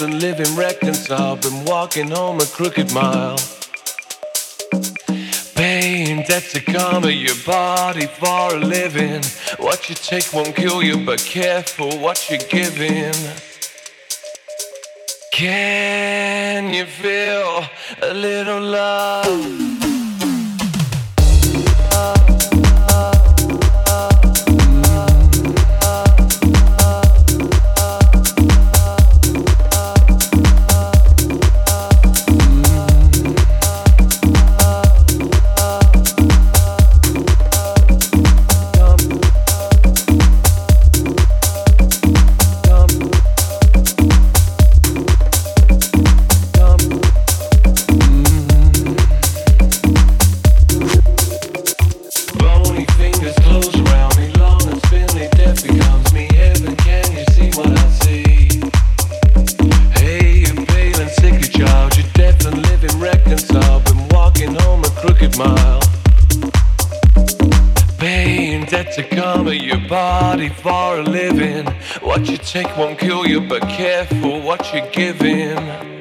and living reconciled. Been walking home a crooked mile. Pain, that's a karma, your body for a living. What you take won't kill you, but careful what you're giving. Can you feel a little love? Take won't kill you, but careful what you're giving.